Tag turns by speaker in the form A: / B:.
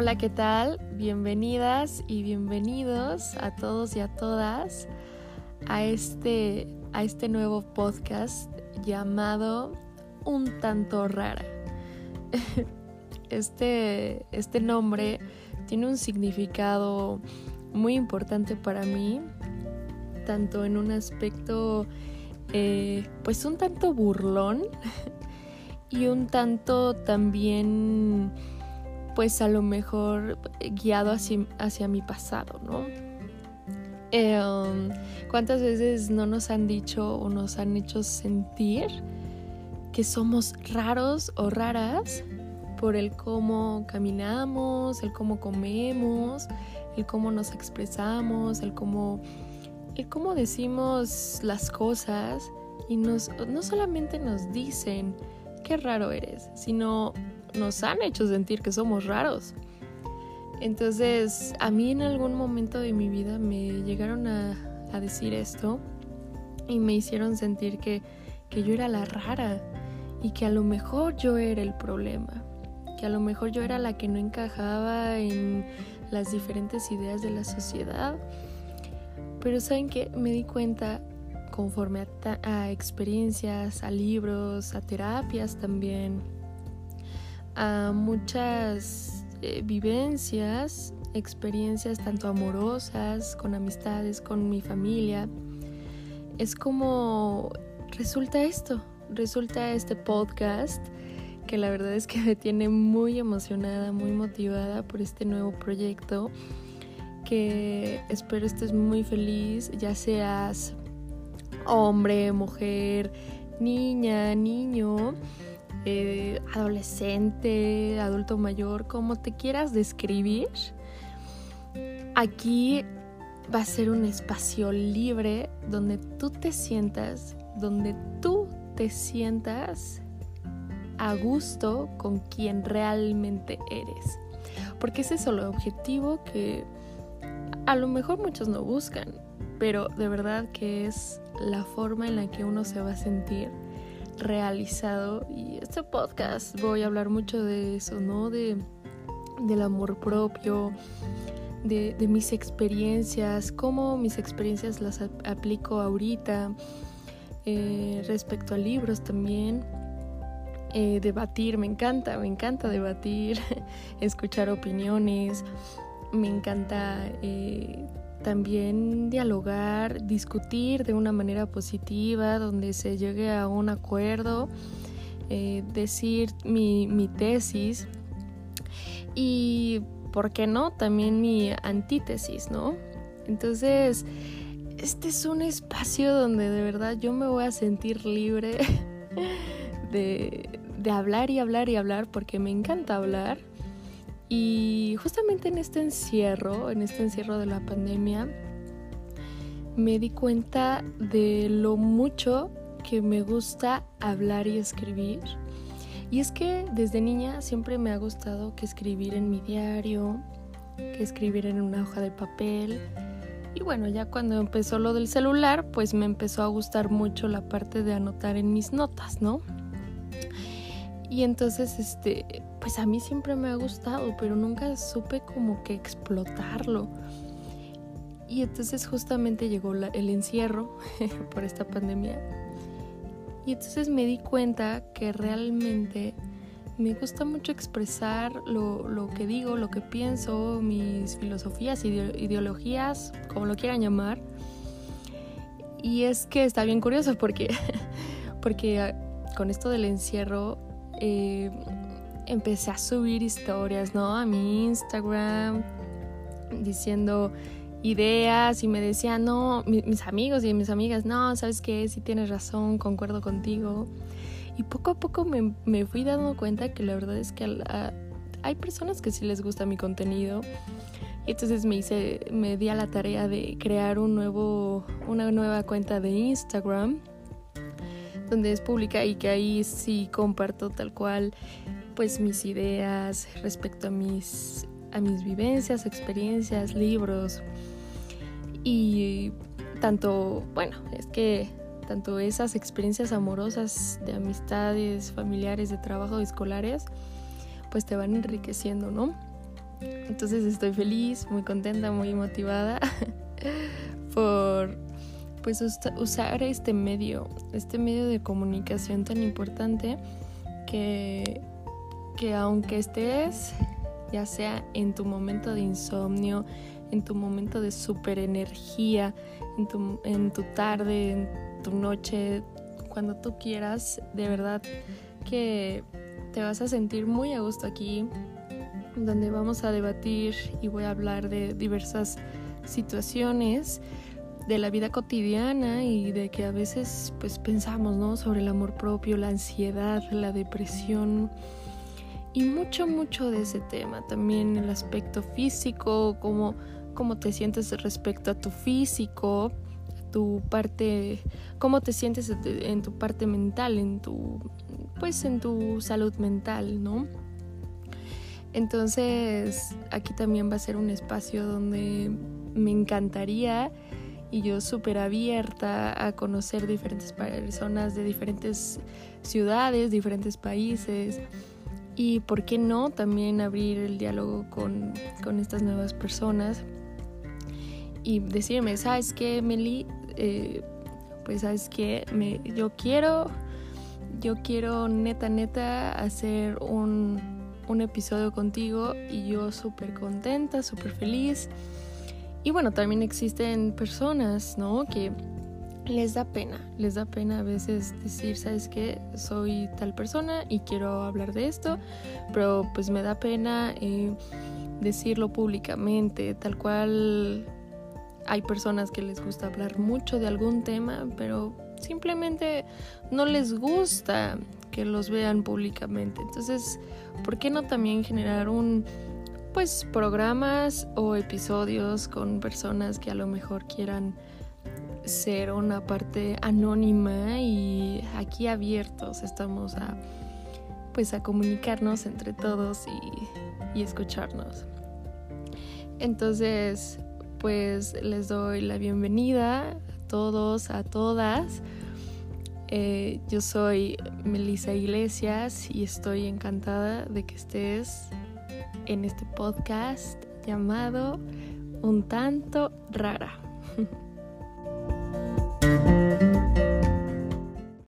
A: Hola, ¿qué tal? Bienvenidas y bienvenidos a todos y a todas a este, a este nuevo podcast llamado Un tanto rara. Este, este nombre tiene un significado muy importante para mí, tanto en un aspecto eh, pues un tanto burlón y un tanto también pues a lo mejor guiado hacia, hacia mi pasado, ¿no? Eh, um, ¿Cuántas veces no nos han dicho o nos han hecho sentir que somos raros o raras por el cómo caminamos, el cómo comemos, el cómo nos expresamos, el cómo, el cómo decimos las cosas y nos, no solamente nos dicen qué raro eres, sino nos han hecho sentir que somos raros. Entonces, a mí en algún momento de mi vida me llegaron a, decir esto y me hicieron sentir que, que yo era la rara y que a lo mejor yo era el problema, que a lo mejor yo era la que no encajaba en las diferentes ideas de la sociedad. Pero saben que me di cuenta conforme a, experiencias, a libros, a terapias también, a muchas eh, vivencias, experiencias tanto amorosas, con amistades, con mi familia. Es como resulta esto, resulta este podcast que la verdad es que me tiene muy emocionada, muy motivada por este nuevo proyecto que espero estés muy feliz, ya seas hombre, mujer, niña, niño, eh, adolescente, adulto mayor, como te quieras describir, aquí va a ser un espacio libre donde tú te sientas, donde tú te sientas a gusto con quien realmente eres. Porque ese es el objetivo que a lo mejor muchos no buscan, pero de verdad que es la forma en la que uno se va a sentir realizado. Y este podcast voy a hablar mucho de eso, ¿no? De, del amor propio, de, mis experiencias, cómo mis experiencias las aplico ahorita, eh, respecto a libros también. Eh, debatir, me encanta, me encanta debatir, escuchar opiniones, me encanta eh, también dialogar, discutir de una manera positiva, donde se llegue a un acuerdo, eh, decir mi, mi tesis y, ¿por qué no?, también mi antítesis, ¿no? Entonces, este es un espacio donde de verdad yo me voy a sentir libre de, de hablar y hablar y hablar porque me encanta hablar y justamente en este encierro, en este encierro de la pandemia, me di cuenta de lo mucho que me gusta hablar y escribir. Y es que desde niña siempre me ha gustado que escribir en mi diario, que escribir en una hoja de papel. Y bueno, ya cuando empezó lo del celular, pues me empezó a gustar mucho la parte de anotar en mis notas, ¿no? Y entonces, este, pues a mí siempre me ha gustado, pero nunca supe como que explotarlo. Y entonces justamente llegó el encierro por esta pandemia. Y entonces me di cuenta que realmente me gusta mucho expresar lo, lo que digo, lo que pienso, mis filosofías, ideologías, como lo quieran llamar. Y es que está bien curioso porque, porque ah, con esto del encierro eh, empecé a subir historias, ¿no? A mi Instagram, diciendo ideas y me decían, no, mis amigos y mis amigas, no, ¿sabes qué? Si tienes razón, concuerdo contigo. Y poco a poco me, fui dando cuenta que la verdad es que hay personas que sí les gusta mi contenido. Y entonces me hice, me di a la tarea de crear un nuevo, una nueva cuenta de Instagram donde es pública y que ahí sí comparto tal cual pues mis ideas respecto a mis a mis vivencias, experiencias, libros y tanto, bueno, es que tanto esas experiencias amorosas de amistades, familiares, de trabajo, escolares, pues te van enriqueciendo, ¿no? Entonces estoy feliz, muy contenta, muy motivada por pues usar este medio, este medio de comunicación tan importante que, que aunque estés ya sea en tu momento de insomnio, en tu momento de super energía, en tu, en tu tarde, en tu noche, cuando tú quieras, de verdad que te vas a sentir muy a gusto aquí, donde vamos a debatir y voy a hablar de diversas situaciones de la vida cotidiana y de que a veces pues pensamos, ¿no? Sobre el amor propio, la ansiedad, la depresión y mucho, mucho de ese tema. También el aspecto físico, cómo, cómo te sientes respecto a tu físico, tu parte, cómo te sientes en tu parte mental, en tu, pues en tu salud mental, ¿no? Entonces, aquí también va a ser un espacio donde me encantaría y yo súper abierta a conocer diferentes personas de diferentes ciudades, diferentes países y, ¿por qué no?, también abrir el diálogo con, con estas nuevas personas y decirme, ¿sabes qué, Meli? Eh, pues, ¿sabes qué? Me, yo quiero, yo quiero neta, neta hacer un, un episodio contigo y yo súper contenta, súper feliz. Y bueno, también existen personas, ¿no? Que les da pena, les da pena a veces decir, ¿sabes qué? Soy tal persona y quiero hablar de esto, pero pues me da pena eh, decirlo públicamente, tal cual hay personas que les gusta hablar mucho de algún tema, pero simplemente no les gusta que los vean públicamente. Entonces, ¿por qué no también generar un pues programas o episodios con personas que a lo mejor quieran ser una parte anónima y aquí abiertos estamos a pues a comunicarnos entre todos y, escucharnos. Entonces, pues les doy la bienvenida a todos, a todas. Eh, yo soy Melissa Iglesias y estoy encantada de que estés en este podcast llamado Un tanto rara.